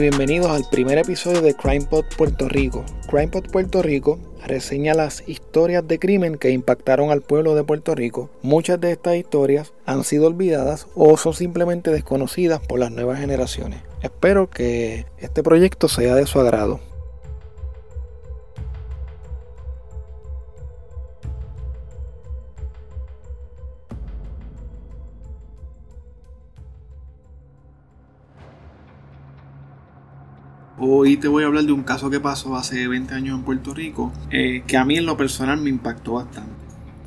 Bienvenidos al primer episodio de CrimePod Puerto Rico. CrimePod Puerto Rico reseña las historias de crimen que impactaron al pueblo de Puerto Rico. Muchas de estas historias han sido olvidadas o son simplemente desconocidas por las nuevas generaciones. Espero que este proyecto sea de su agrado. Hoy te voy a hablar de un caso que pasó hace 20 años en Puerto Rico, eh, que a mí en lo personal me impactó bastante.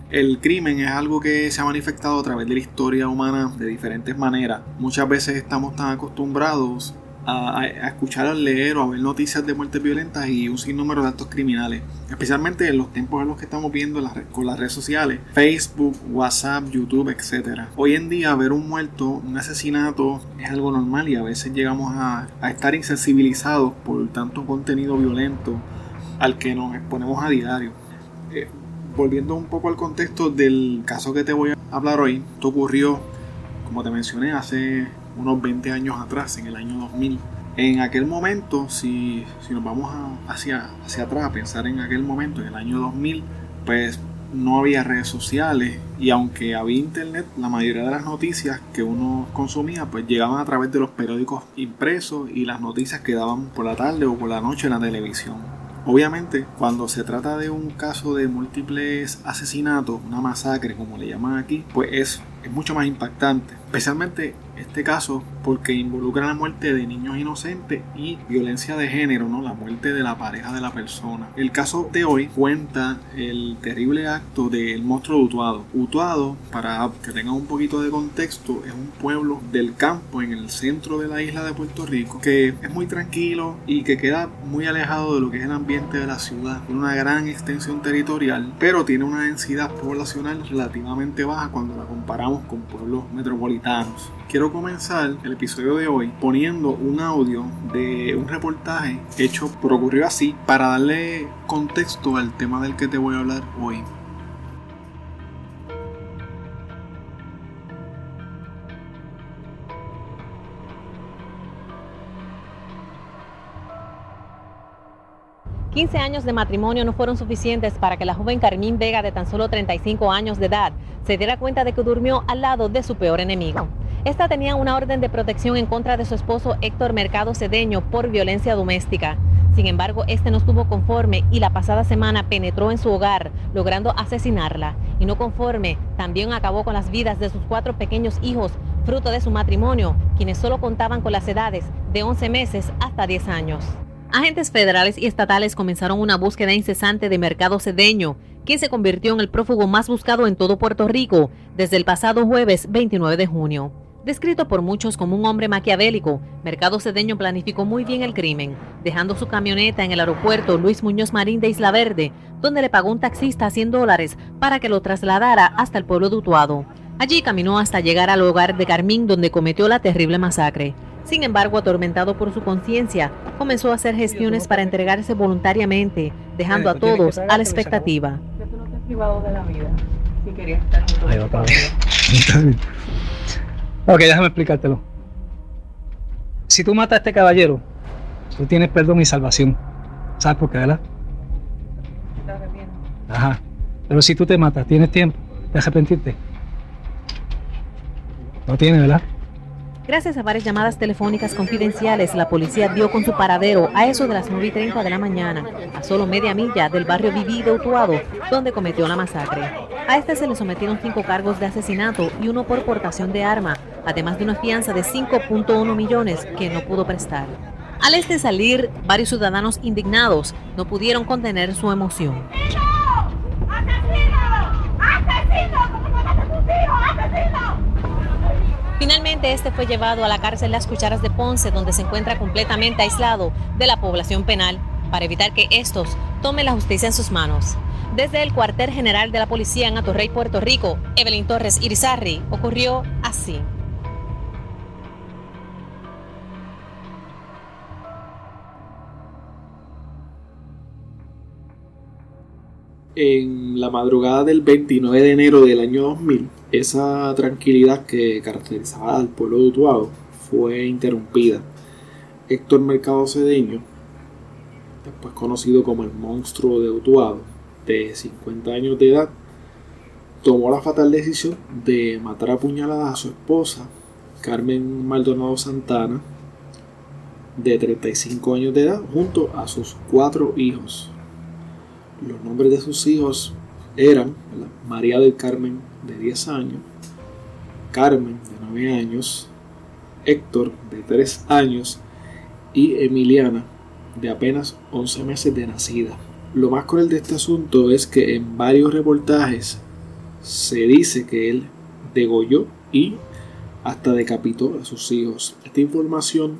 El crimen es algo que se ha manifestado a través de la historia humana de diferentes maneras. Muchas veces estamos tan acostumbrados a, escuchar, a leer o a ver noticias de muertes violentas y un sinnúmero de actos criminales, especialmente en los tiempos en los que estamos viendo con las redes sociales, Facebook, WhatsApp, YouTube, etc. Hoy en día ver un muerto, un asesinato es algo normal y a veces llegamos a, estar insensibilizados por tanto contenido violento al que nos exponemos a diario. Eh, volviendo un poco al contexto del caso que te voy a hablar hoy, esto ocurrió, como te mencioné, hace unos 20 años atrás, en el año 2000. En aquel momento, si, si nos vamos hacia, hacia atrás a pensar en aquel momento, en el año 2000, pues no había redes sociales y aunque había internet, la mayoría de las noticias que uno consumía pues llegaban a través de los periódicos impresos y las noticias que daban por la tarde o por la noche en la televisión. Obviamente, cuando se trata de un caso de múltiples asesinatos, una masacre como le llaman aquí, pues es, es mucho más impactante. Especialmente este caso porque involucra la muerte de niños inocentes y violencia de género, ¿no? La muerte de la pareja de la persona. El caso de hoy cuenta el terrible acto del monstruo de Utuado. Utuado, para que tengan un poquito de contexto, es un pueblo del campo en el centro de la isla de Puerto Rico que es muy tranquilo y que queda muy alejado de lo que es el ambiente de la ciudad. Tiene una gran extensión territorial, pero tiene una densidad poblacional relativamente baja cuando la comparamos con pueblos metropolitanos. Quiero comenzar el episodio de hoy poniendo un audio de un reportaje hecho por Ocurrió Así para darle contexto al tema del que te voy a hablar hoy. ...15 años de matrimonio no fueron suficientes para que la joven Carmín Vega de tan solo 35 años de edad se diera cuenta de que durmió al lado de su peor enemigo. Esta tenía una orden de protección en contra de su esposo Héctor Mercado Cedeño por violencia doméstica. Sin embargo, este no estuvo conforme y la pasada semana penetró en su hogar, logrando asesinarla. Y no conforme, también acabó con las vidas de sus cuatro pequeños hijos, fruto de su matrimonio, quienes solo contaban con las edades de 11 meses hasta 10 años. Agentes federales y estatales comenzaron una búsqueda incesante de Mercado Cedeño, quien se convirtió en el prófugo más buscado en todo Puerto Rico desde el pasado jueves 29 de junio. Descrito por muchos como un hombre maquiavélico, Mercado Cedeño planificó muy bien el crimen, dejando su camioneta en el aeropuerto Luis Muñoz Marín de Isla Verde, donde le pagó un taxista 100 dólares para que lo trasladara hasta el pueblo de Utuado. Allí caminó hasta llegar al hogar de Carmín, donde cometió la terrible masacre. Sin embargo, atormentado por su conciencia, comenzó a hacer gestiones para entregarse voluntariamente, dejando a todos a la expectativa. Ok, déjame explicártelo. Si tú matas a este caballero, tú tienes perdón y salvación. ¿Sabes por qué, verdad? Ajá. Pero si tú te matas, ¿tienes tiempo de arrepentirte? No tienes, ¿verdad? Gracias a varias llamadas telefónicas confidenciales, la policía dio con su paradero a eso de las 9 y 30 de la mañana, a solo media milla del barrio Viví de Utuado, donde cometió la masacre. A este se le sometieron cinco cargos de asesinato y uno por portación de arma, además de una fianza de 5.1 millones que no pudo prestar. Al este salir, varios ciudadanos indignados no pudieron contener su emoción. Finalmente, este fue llevado a la cárcel Las Cucharas de Ponce, donde se encuentra completamente aislado de la población penal, para evitar que estos tomen la justicia en sus manos. Desde el cuartel general de la policía en Atorrey, Puerto Rico, Evelyn Torres Irizarri, ocurrió así. En la madrugada del 29 de enero del año 2000, esa tranquilidad que caracterizaba al pueblo de Utuado fue interrumpida. Héctor Mercado Cedeño, después conocido como el monstruo de Utuado, de 50 años de edad, tomó la fatal decisión de matar a puñaladas a su esposa, Carmen Maldonado Santana, de 35 años de edad, junto a sus cuatro hijos. Los nombres de sus hijos eran María del Carmen, de 10 años, Carmen, de 9 años, Héctor, de 3 años, y Emiliana, de apenas 11 meses de nacida. Lo más cruel de este asunto es que en varios reportajes se dice que él degolló y hasta decapitó a sus hijos. Esta información,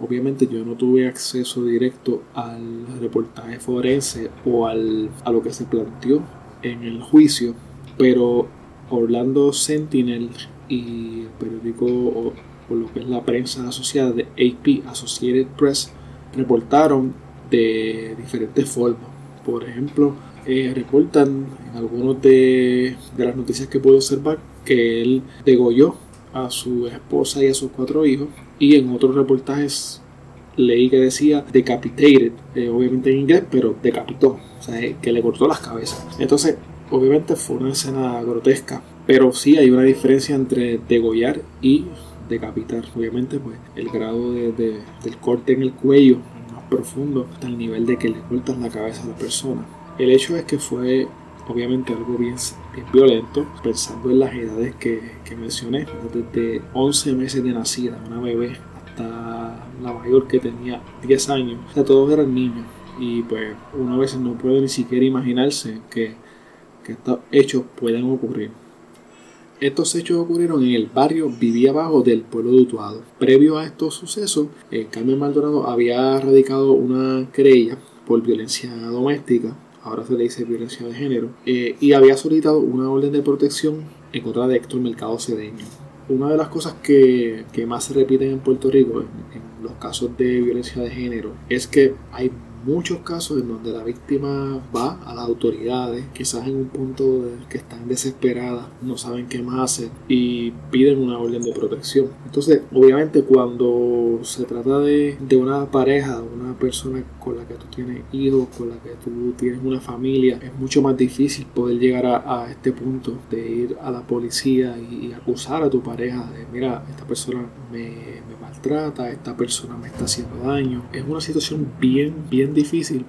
obviamente yo no tuve acceso directo al reportaje forense o al, a lo que se planteó en el juicio, pero Orlando Sentinel y el periódico o, lo que es la prensa asociada de AP, Associated Press, reportaron de diferentes formas. Por ejemplo, eh, reportan en algunas de, las noticias que puedo observar que él degolló a su esposa y a sus cuatro hijos y en otros reportajes leí que decía decapitated, eh, obviamente en inglés, pero decapitó, o sea, eh, que le cortó las cabezas. Entonces, obviamente fue una escena grotesca, pero sí hay una diferencia entre degollar y decapitar. Obviamente, pues el grado de, del corte en el cuello más profundo hasta el nivel de que le cortan la cabeza a la persona. El hecho es que fue obviamente algo bien, violento, pensando en las edades que, mencioné, desde 11 meses de nacida, una bebé, hasta la mayor que tenía 10 años, o sea, todos eran niños. Y pues uno a veces no puede ni siquiera imaginarse que, estos hechos puedan ocurrir. Estos hechos ocurrieron en el barrio Vivía Abajo del pueblo de Utuado. Previo a estos sucesos, eh, Carmen Maldonado había radicado una querella por violencia doméstica, ahora se le dice violencia de género, eh, y había solicitado una orden de protección en contra de Héctor Mercado Cedeño. Una de las cosas que, más se repiten en Puerto Rico en, los casos de violencia de género es que hay muchos casos en donde la víctima va a las autoridades, quizás en un punto de que están desesperadas, no saben qué más hacer y piden una orden de protección. Entonces, obviamente cuando se trata de, de una pareja, una persona con la que tú tienes hijos, con la que tú tienes una familia, es mucho más difícil poder llegar a, este punto de ir a la policía y, acusar a tu pareja de, mira, esta persona me, me maltrata, esta persona me está haciendo daño. Es una situación bien, bien difícil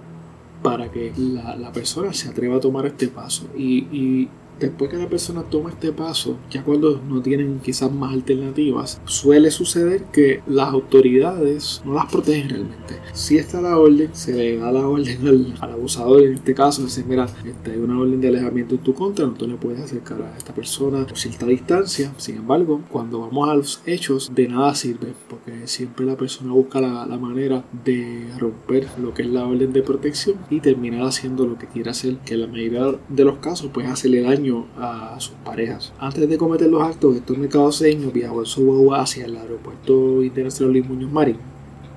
para que la, persona se atreva a tomar este paso. Y, después que la persona toma este paso, ya cuando no tienen quizás más alternativas, suele suceder que las autoridades no las protegen realmente. Si está la orden, se le da la orden al, abusador en este caso, dice, mira, esta hay una orden de alejamiento en tu contra, no te le puedes acercar a esta persona por cierta distancia. Sin embargo, cuando vamos a los hechos, de nada sirve, porque siempre la persona busca la, la manera de romper lo que es la orden de protección y terminar haciendo lo que quiere hacer, que en la mayoría de los casos pues hacerle daño a sus parejas. Antes de cometer los actos, Héctor Mercado Cedeño viajó en su guagua hacia el aeropuerto internacional Luis Muñoz Marín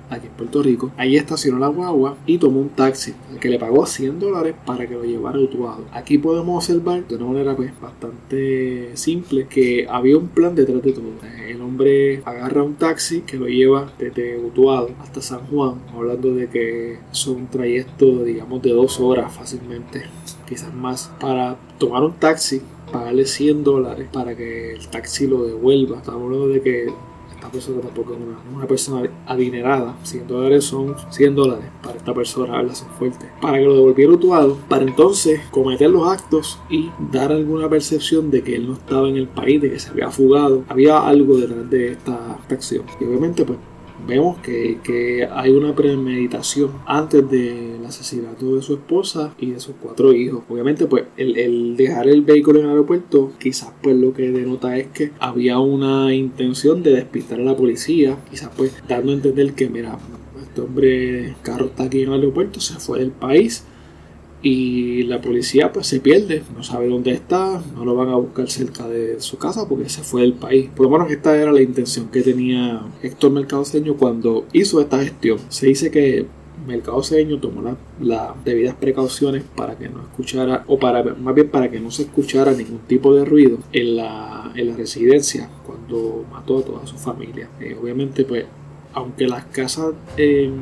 aquí en Puerto Rico. Allí estacionó la guagua y tomó un taxi, que le pagó 100 dólares para que lo llevara a Utuado. Aquí podemos observar de una manera pues, bastante simple que había un plan detrás de todo. El hombre agarra un taxi que lo lleva desde Utuado hasta San Juan, hablando de que son un trayecto, digamos, de dos horas fácilmente quizás más, para tomar un taxi, pagarle 100 dólares para que el taxi lo devuelva. Estamos hablando de que esta persona tampoco es una, persona adinerada. 100 dólares son 100 dólares para esta persona, habla son fuerte. Para que lo devolviera utuado, para entonces cometer los actos y dar alguna percepción de que él no estaba en el país, de que se había fugado. Había algo detrás de esta acción. Y obviamente, pues vemos que, hay una premeditación antes del asesinato de su esposa y de sus cuatro hijos. Obviamente, pues el, dejar el vehículo en el aeropuerto, quizás pues lo que denota es que había una intención de despistar a la policía, quizás pues dando a entender que, mira, este hombre, carro está aquí en el aeropuerto, se fue del país y la policía pues se pierde, no sabe dónde está, no lo van a buscar cerca de su casa porque se fue del país. Por lo menos esta era la intención que tenía Héctor Mercado Cedeño cuando hizo esta gestión. Se dice que Mercado Cedeño tomó las debidas precauciones para que no escuchara, o para más bien para que no se escuchara ningún tipo de ruido en la, en la residencia cuando mató a toda su familia. Eh, obviamente pues aunque las casas en,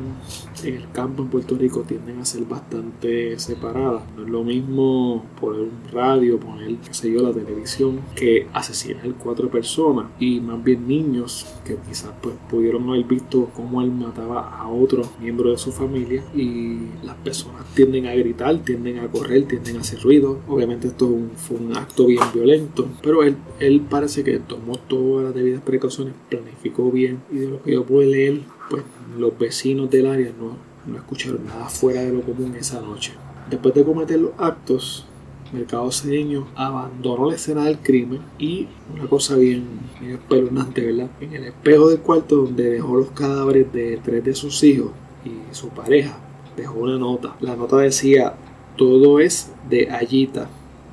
en, el campo en Puerto Rico tienden a ser bastante separadas, no es lo mismo poner un radio, poner, qué sé yo, la televisión, que asesinar cuatro personas y más bien niños que quizás pues pudieron haber visto cómo él mataba a otro miembro de su familia y las personas tienden a gritar, tienden a correr, tienden a hacer ruido. Obviamente esto fue un acto bien violento, pero él, él parece que tomó todas las debidas precauciones, planificó bien y de lo que yo pude leer, pues los vecinos del área no, no escucharon nada fuera de lo común esa noche. Después de cometer los actos, Mercado Cedeño abandonó la escena del crimen y una cosa bien, bien espeluznante, ¿verdad? En el espejo del cuarto donde dejó los cadáveres de tres de sus hijos y su pareja, dejó una nota. La nota decía, todo es de Ayita,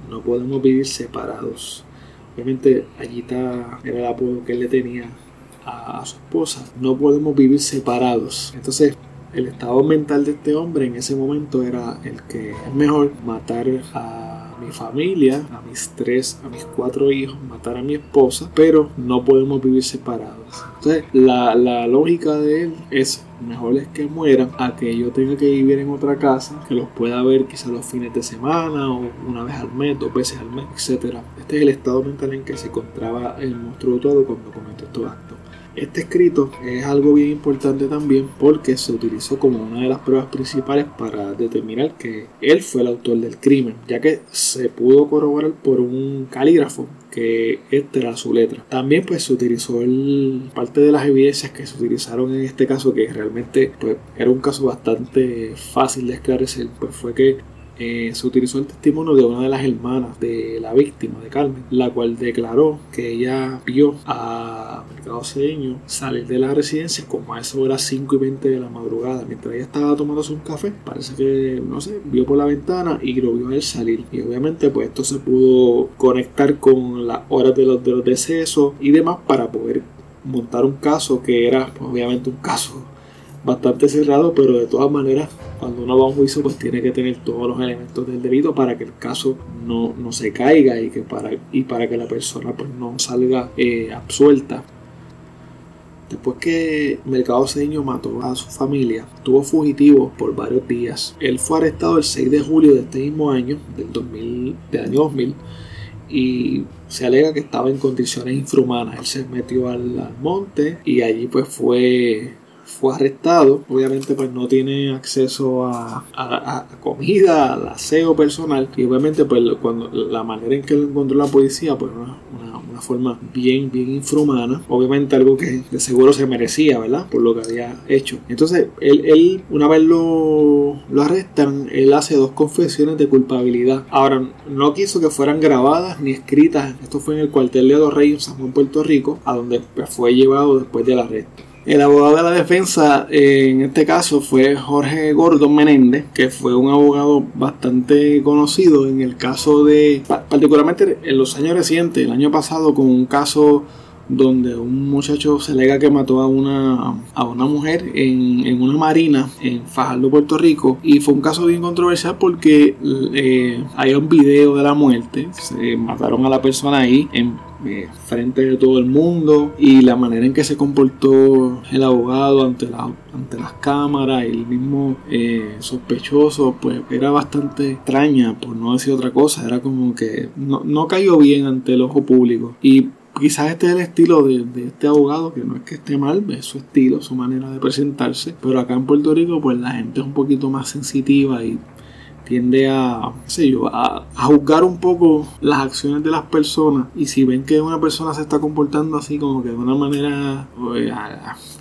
no podemos vivir separados. Obviamente Ayita era el apodo que él le tenía a, su esposa. No podemos vivir separados. Entonces el estado mental de este hombre en ese momento era el que es mejor matar a mi familia, a mis tres, a mis cuatro hijos, matar a mi esposa, pero no podemos vivir separados. Entonces, la, la lógica de él es mejor es que muera a que yo tenga que vivir en otra casa, que los pueda ver quizás los fines de semana o una vez al mes, dos veces al mes, etc. Este es el estado mental en que se encontraba el monstruo todo cuando cometió estos actos. Este escrito es algo bien importante también porque se utilizó como una de las pruebas principales para determinar que él fue el autor del crimen, ya que se pudo corroborar por un calígrafo que esta era su letra. También pues se utilizó el, parte de las evidencias que se utilizaron en este caso, que realmente pues, era un caso bastante fácil de esclarecer, pues fue que eh, se utilizó el testimonio de una de las hermanas de la víctima, de Carmen, la cual declaró que ella vio a Mercado Cedeño salir de la residencia como a eso las 5 y 20 de la madrugada, mientras ella estaba tomándose un café. Parece que, no sé, vio por la ventana y lo vio a él salir. Y obviamente, pues esto se pudo conectar con las horas de los, de los decesos y demás para poder montar un caso que era, pues, obviamente, un caso bastante cerrado, pero de todas maneras, cuando uno va a un juicio, pues tiene que tener todos los elementos del delito para que el caso no, se caiga y, que para, y para que la persona pues, no salga eh, absuelta. Después que Mercado Cedeño mató a su familia, estuvo fugitivo por varios días. Él fue arrestado el 6 de julio de este mismo año, del, 2000, del año 2000, y se alega que estaba en condiciones infrahumanas. Él se metió al, al monte y allí pues fue fue arrestado. Obviamente pues no tiene acceso a, a, comida, al aseo personal. Y obviamente pues cuando la manera en que lo encontró la policía pues una, una, forma bien, bien infrahumana. Obviamente algo que de seguro se merecía, ¿verdad? Por lo que había hecho. Entonces él, él una vez lo, lo arrestan, él hace dos confesiones de culpabilidad. Ahora no quiso que fueran grabadas ni escritas. Esto fue en el cuartel de Dos Reyes, San Juan, Puerto Rico, a donde pues, fue llevado después del arresto. El abogado de la defensa en este caso fue Jorge Gordon Menéndez, que fue un abogado bastante conocido en el caso de, particularmente en los años recientes, el año pasado con un caso donde un muchacho se alega que mató a una, a una mujer en, en, una marina en Fajardo, Puerto Rico. Y fue un caso bien controversial porque eh, hay un video de la muerte. Se mataron a la persona ahí en eh, frente de todo el mundo y la manera en que se comportó el abogado ante, la, ante las cámaras el mismo eh, sospechoso pues era bastante extraña por no decir otra cosa era como que no, no cayó bien ante el ojo público y quizás este es el estilo de, este abogado, que no es que esté mal, es su estilo, su manera de presentarse, pero acá en Puerto Rico pues la gente es un poquito más sensitiva y tiende a, yo, a, juzgar un poco las acciones de las personas. Y si ven que una persona se está comportando así como que de una manera, pues,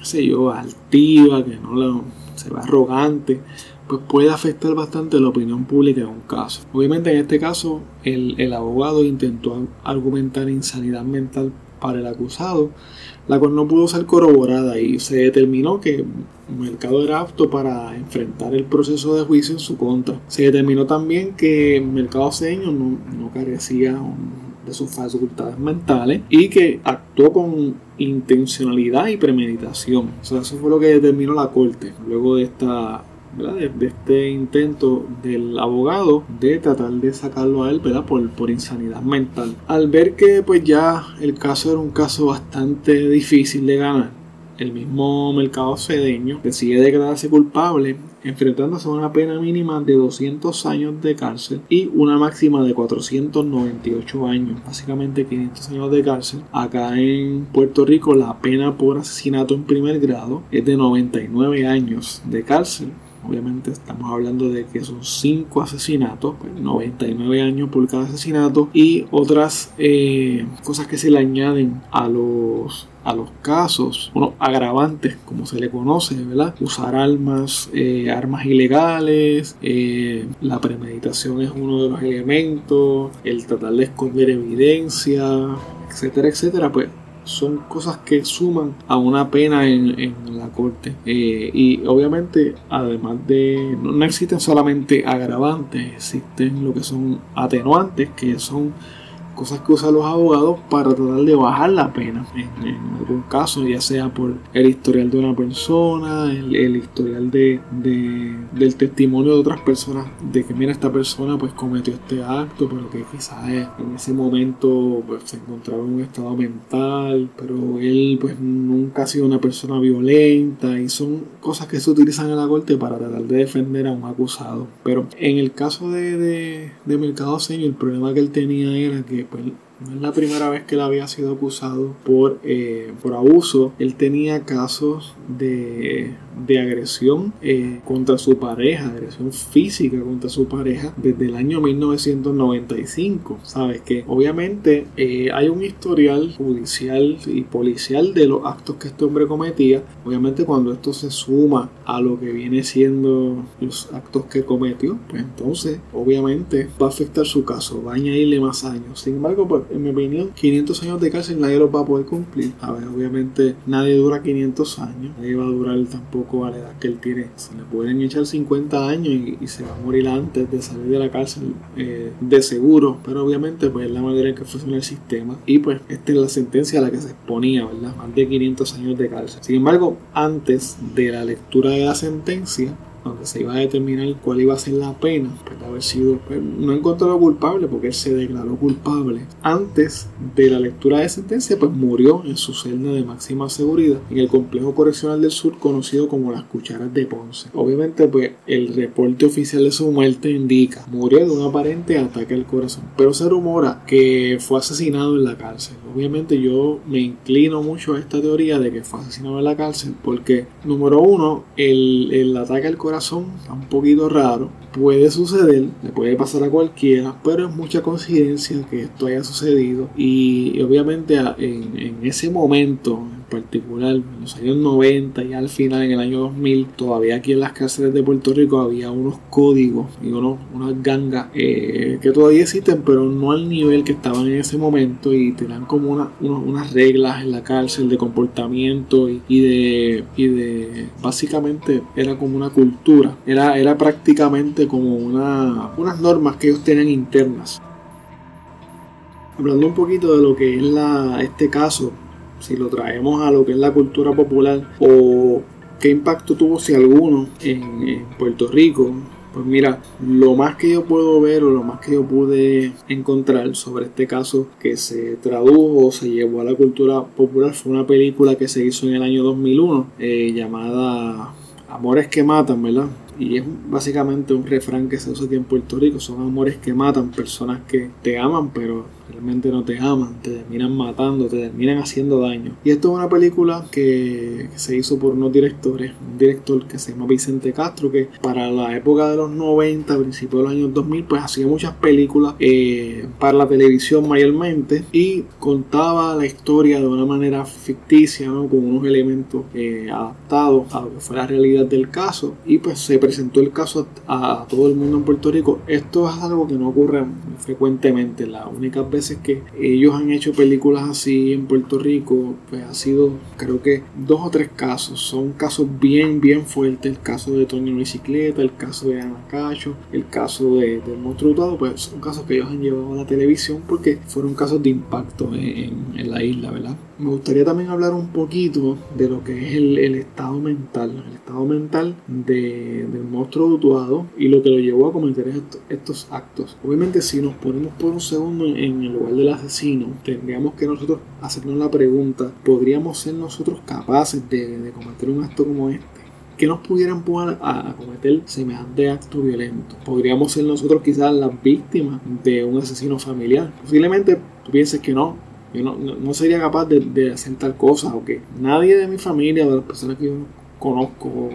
sé yo, altiva, que no se ve arrogante, pues puede afectar bastante la opinión pública en un caso. Obviamente en este caso el, el abogado intentó argumentar insanidad mental para el acusado, la cual no pudo ser corroborada y se determinó que Mercado era apto para enfrentar el proceso de juicio en su contra. Se determinó también que Mercado Seño no, no carecía de sus facultades mentales y que actuó con intencionalidad y premeditación. O sea, eso fue lo que determinó la corte luego de esta de, este intento del abogado de tratar de sacarlo a él. Por, por insanidad mental. Al ver que pues ya el caso era un caso bastante difícil de ganar, el mismo mercado cedeño decide declararse culpable enfrentándose a una pena mínima de 200 años de cárcel y una máxima de 498 años, básicamente 500 años de cárcel. Acá en Puerto Rico la pena por asesinato en primer grado es de 99 años de cárcel. Obviamente estamos hablando de que son 5 asesinatos, 99 pues, años por cada asesinato y otras eh, cosas que se le añaden a los a los casos, bueno, agravantes, como se le conoce, ¿verdad? Usar armas, eh, armas ilegales, eh, la premeditación es uno de los elementos, el tratar de esconder evidencia, etcétera, etcétera, pues son cosas que suman a una pena en, la corte. Eh, y obviamente, además de, no, existen solamente agravantes, existen lo que son atenuantes, que son cosas que usan los abogados para tratar de bajar la pena en, algún caso, ya sea por el historial de una persona, el, historial de, del testimonio de otras personas, de que mira esta persona pues cometió este acto, pero que quizás en ese momento pues, se encontraba en un estado mental, pero él pues nunca ha sido una persona violenta y son cosas que se utilizan en la corte para tratar de defender a un acusado. Pero en el caso de, de, de Mercado Señor, el problema que él tenía era que pues no es la primera vez que él había sido acusado por, eh, por abuso. Él tenía casos de, agresión eh, contra su pareja, agresión física contra su pareja desde el año 1995. Sabes que obviamente eh, hay un historial judicial y policial de los actos que este hombre cometía. Obviamente cuando esto se suma a lo que viene siendo los actos que cometió, pues entonces obviamente va a afectar su caso, va a añadirle más años. Sin embargo, pues en mi opinión, 500 años de cárcel nadie los va a poder cumplir. A ver, obviamente nadie dura 500 años, nadie va a durar tampoco a la edad que él tiene. Se le pueden echar 50 años y, se va a morir antes de salir de la cárcel eh, de seguro, pero obviamente pues es la manera en que funciona el sistema y pues esta es la sentencia a la que se exponía, ¿verdad? Más de 500 años de cárcel. Sin embargo, antes de la lectura de la sentencia, donde se iba a determinar cuál iba a ser la pena, pues haber sido, pues, no encontrado culpable porque él se declaró culpable. Antes de la lectura de sentencia, pues murió en su celda de máxima seguridad en el complejo correccional del sur conocido como las cucharas de Ponce. Obviamente, pues el reporte oficial de su muerte indica murió de un aparente ataque al corazón, pero se rumora que fue asesinado en la cárcel. Obviamente yo me inclino mucho a esta teoría de que fue asesinado en la cárcel porque, número uno, el, el ataque al corazón corazón, un poquito raro, puede suceder, le puede pasar a cualquiera, pero es mucha coincidencia que esto haya sucedido y, obviamente en, en, ese momento en particular, en los años 90 y al final en el año 2000, todavía aquí en las cárceles de Puerto Rico había unos códigos y unos, unas gangas eh, que todavía existen, pero no al nivel que estaban en ese momento y tenían como una, unas reglas en la cárcel de comportamiento y, y, de, y de básicamente era como una cultura, era, era prácticamente como una, unas normas que ellos tienen internas. Hablando un poquito de lo que es la, este caso, si lo traemos a lo que es la cultura popular o qué impacto tuvo si alguno en, Puerto Rico, pues mira, lo más que yo puedo ver o lo más que yo pude encontrar sobre este caso que se tradujo o se llevó a la cultura popular fue una película que se hizo en el año 2001 eh, llamada Amores que Matan, ¿verdad? y es básicamente un refrán que se usa aquí en Puerto Rico, son amores que matan, personas que te aman pero realmente no te aman, te terminan matando, te terminan haciendo daño. Y esto es una película que, se hizo por unos directores, un director que se llama Vicente Castro, que para la época de los 90, principios de los años 2000, pues hacía muchas películas eh, para la televisión mayormente y contaba la historia de una manera ficticia, ¿no? con unos elementos eh, adaptados a lo que fue la realidad del caso y pues se presentó el caso a, a todo el mundo en Puerto Rico. Esto es algo que no ocurre frecuentemente, la única vez que ellos han hecho películas así en Puerto Rico, pues ha sido creo que dos o tres casos. Son casos bien, bien fuertes. El caso de Tony Bicicleta, el caso de Ana Cacho, el caso de, del monstruo todo, pues son casos que ellos han llevado a la televisión porque fueron casos de impacto en, en la isla, ¿verdad? Me gustaría también hablar un poquito de lo que es el, estado mental, el estado mental de, del monstruo dutuado y lo que lo llevó a cometer estos, actos. Obviamente si nos ponemos por un segundo en, el lugar del asesino, tendríamos que nosotros hacernos la pregunta, ¿podríamos ser nosotros capaces de, cometer un acto como este? que nos pudieran empujar a, cometer semejante acto violento. Podríamos ser nosotros quizás las víctimas de un asesino familiar. Posiblemente tú pienses que no, yo no, sería capaz de, hacer tal cosa o que nadie de mi familia o de las personas que yo conozco o,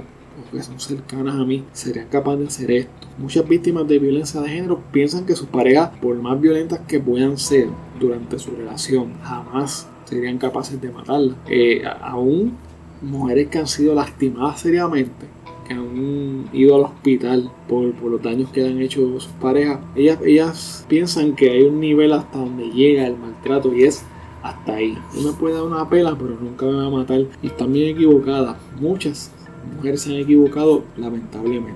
que son cercanas a mí serían capaces de hacer esto. Muchas víctimas de violencia de género piensan que sus parejas, por más violentas que puedan ser durante su relación, jamás serían capaces de matarla. Eh, aún mujeres que han sido lastimadas seriamente que han ido al hospital por, los daños que han hecho sus parejas, ellas, ellas piensan que hay un nivel hasta donde llega el maltrato y es hasta ahí. No me puede dar una pela, pero nunca me va a matar. Y están bien equivocadas. Muchas mujeres se han equivocado lamentablemente.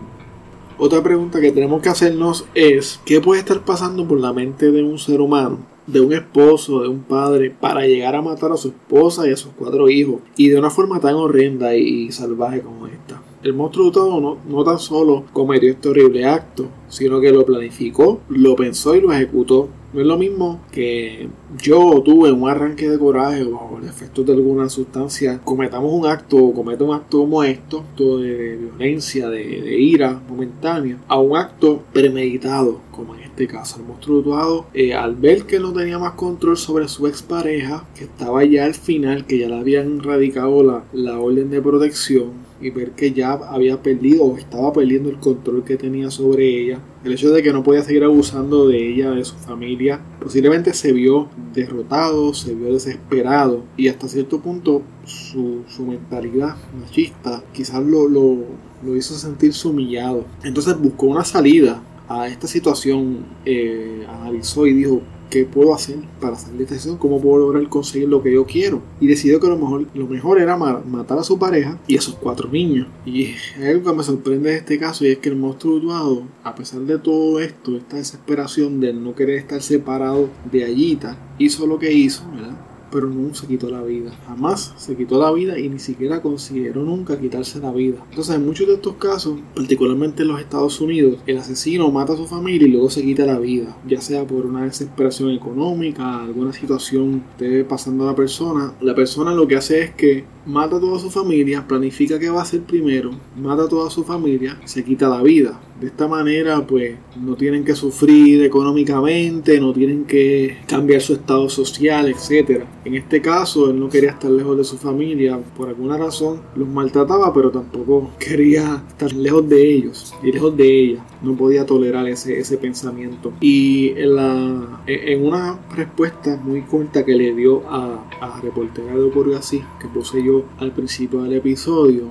Otra pregunta que tenemos que hacernos es, ¿qué puede estar pasando por la mente de un ser humano de un esposo, de un padre, para llegar a matar a su esposa y a sus cuatro hijos, y de una forma tan horrenda y salvaje como esta. El monstruo todo no, no tan solo cometió este horrible acto, sino que lo planificó, lo pensó y lo ejecutó. No es lo mismo que yo tuve un arranque de coraje o el efecto de alguna sustancia, cometamos un acto o cometa un acto como esto, de violencia, de, ira momentánea, a un acto premeditado, como en este caso. El monstruo eh, al ver que no tenía más control sobre su expareja, que estaba ya al final, que ya le habían radicado la, la orden de protección, y ver que ya había perdido o estaba perdiendo el control que tenía sobre ella, el hecho de que no podía seguir abusando de ella, de su familia, posiblemente se vio derrotado, se vio desesperado y hasta cierto punto su, mentalidad machista quizás lo, lo, lo hizo sentir humillado. Entonces buscó una salida a esta situación, eh, analizó y dijo, qué puedo hacer para salir de esta situación, cómo puedo lograr conseguir lo que yo quiero. Y decidió que lo mejor, lo mejor era matar a su pareja y a sus cuatro niños. Y algo que me sorprende de este caso y es que el monstruo duado, a pesar de todo esto, esta desesperación de no querer estar separado de Allita, hizo lo que hizo, ¿verdad? Pero no se quitó la vida. Jamás se quitó la vida y ni siquiera consideró nunca quitarse la vida. Entonces, en muchos de estos casos, particularmente en los Estados Unidos, el asesino mata a su familia y luego se quita la vida, ya sea por una desesperación económica, alguna situación que esté pasando a la persona. La persona lo que hace es que mata a toda su familia, planifica qué va a hacer primero, mata a toda su familia, se quita la vida. De esta manera, pues, no tienen que sufrir económicamente, no tienen que cambiar su estado social, etc. En este caso, él no quería estar lejos de su familia, por alguna razón los maltrataba, pero tampoco quería estar lejos de ellos y lejos de ella. No podía tolerar ese, ese pensamiento. Y en, una respuesta muy corta que le dio a, a reportera de Ocurrió Así, que puse yo al principio del episodio,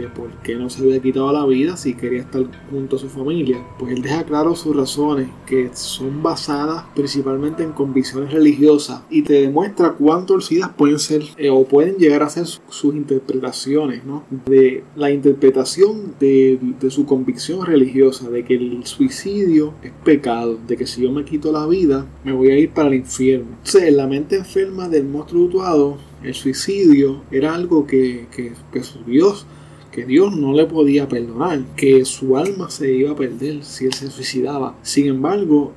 de por qué no se había quitado la vida si quería estar junto a su familia, pues él deja claro sus razones que son basadas principalmente en convicciones religiosas y te demuestra cuán torcidas pueden ser eh, o pueden llegar a ser sus interpretaciones, ¿no? De la interpretación de, de su convicción religiosa, de que el suicidio es pecado, de que si yo me quito la vida me voy a ir para el infierno. Entonces, en la mente enferma del monstruo mutuado, el suicidio era algo que, que, que su Dios que Dios no le podía perdonar, que su alma se iba a perder si él se suicidaba. Sin embargo,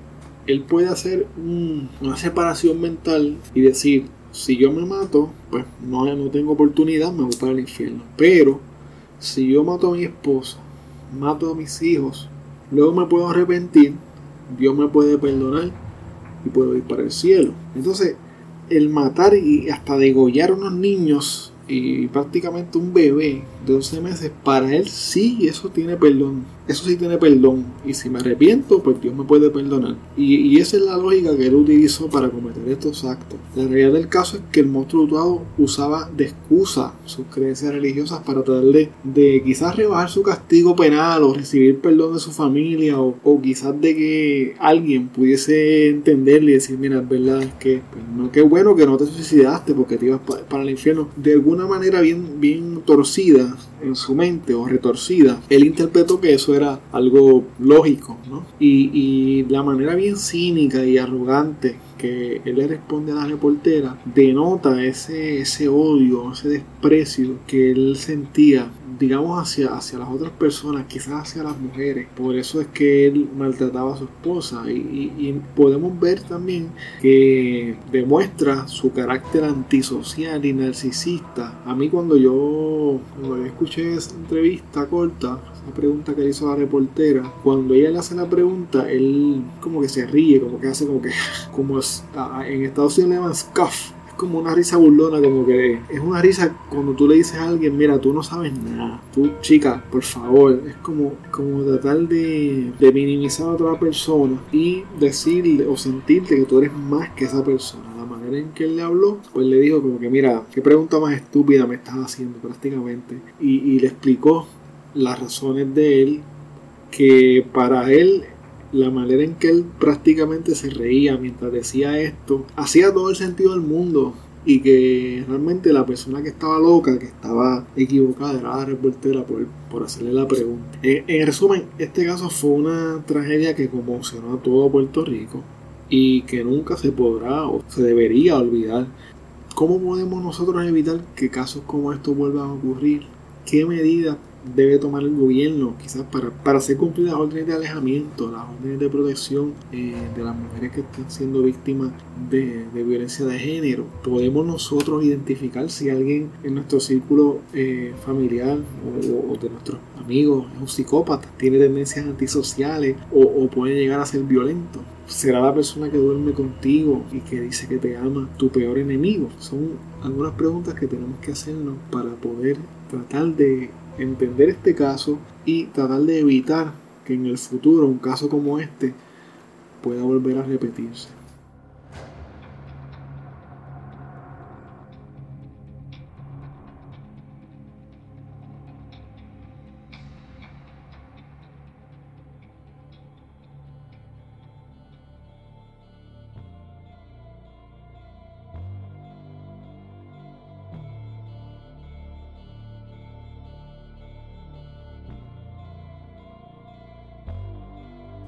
él puede hacer una separación mental y decir, si yo me mato, pues no, no tengo oportunidad, me voy para el infierno. Pero si yo mato a mi esposa, mato a mis hijos, luego me puedo arrepentir, Dios me puede perdonar y puedo ir para el cielo. Entonces, el matar y hasta degollar a unos niños y prácticamente un bebé de 11 meses, para él sí, eso tiene perdón. Eso sí tiene perdón. Y si me arrepiento, pues Dios me puede perdonar. Y, esa es la lógica que él utilizó para cometer estos actos. La realidad del caso es que el monstruo lutuado usaba de excusa sus creencias religiosas para tratar de, quizás rebajar su castigo penal o recibir perdón de su familia o, quizás de que alguien pudiese entenderle y decir, mira, es verdad que pues, no, qué bueno que no te suicidaste porque te ibas para el infierno. De alguna manera bien, bien torcida en su mente o retorcida, él interpretó que eso era algo lógico, ¿no? Y, y la manera bien cínica y arrogante que él le responde a la reportera denota ese, ese odio, ese desprecio que él sentía digamos, hacia, hacia las otras personas, quizás hacia las mujeres. Por eso es que él maltrataba a su esposa. Y, podemos ver también que demuestra su carácter antisocial y narcisista. A mí cuando yo, cuando escuché esa entrevista corta, esa pregunta que le hizo la reportera, cuando ella le hace la pregunta, él como que se ríe, como que hace como que, como en Estados Unidos le llaman scuff como una risa burlona, como que es una risa cuando tú le dices a alguien, mira, tú no sabes nada, tú chica, por favor, es como, como tratar de, de minimizar a otra persona y decirle o sentirte que tú eres más que esa persona. La manera en que él le habló, pues le dijo como que, mira, qué pregunta más estúpida me estás haciendo prácticamente. Y le explicó las razones de él, que para él la manera en que él prácticamente se reía mientras decía esto, hacía todo el sentido del mundo. Y que realmente la persona que estaba loca, que estaba equivocada, era la reportera por, por hacerle la pregunta. En, en resumen, este caso fue una tragedia que conmocionó a todo Puerto Rico y que nunca se podrá o se debería olvidar. ¿Cómo podemos nosotros evitar que casos como estos vuelvan a ocurrir? ¿Qué medidas debe tomar el gobierno quizás para, para hacer cumplir las órdenes de alejamiento, las órdenes de protección eh, de las mujeres que están siendo víctimas de, violencia de género. Podemos nosotros identificar si alguien en nuestro círculo eh, familiar o, de nuestros amigos es un psicópata, tiene tendencias antisociales o, o puede llegar a ser violento será la persona que duerme contigo y que dice que te ama tu peor enemigo? Son algunas preguntas que tenemos que hacernos para poder tratar de entender este caso y tratar de evitar que en el futuro un caso como este pueda volver a repetirse.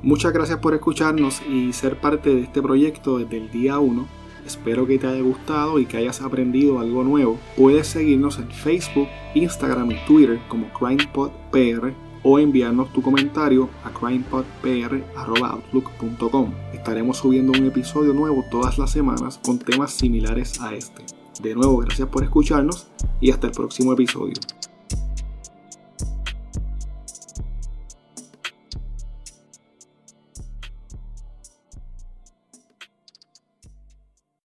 Muchas gracias por escucharnos y ser parte de este proyecto desde el día 1. Espero que te haya gustado y que hayas aprendido algo nuevo. Puedes seguirnos en Facebook, Instagram y Twitter como CrimePodPR o enviarnos tu comentario a crimepodpr.outlook.com. Estaremos subiendo un episodio nuevo todas las semanas con temas similares a este. De nuevo, gracias por escucharnos y hasta el próximo episodio.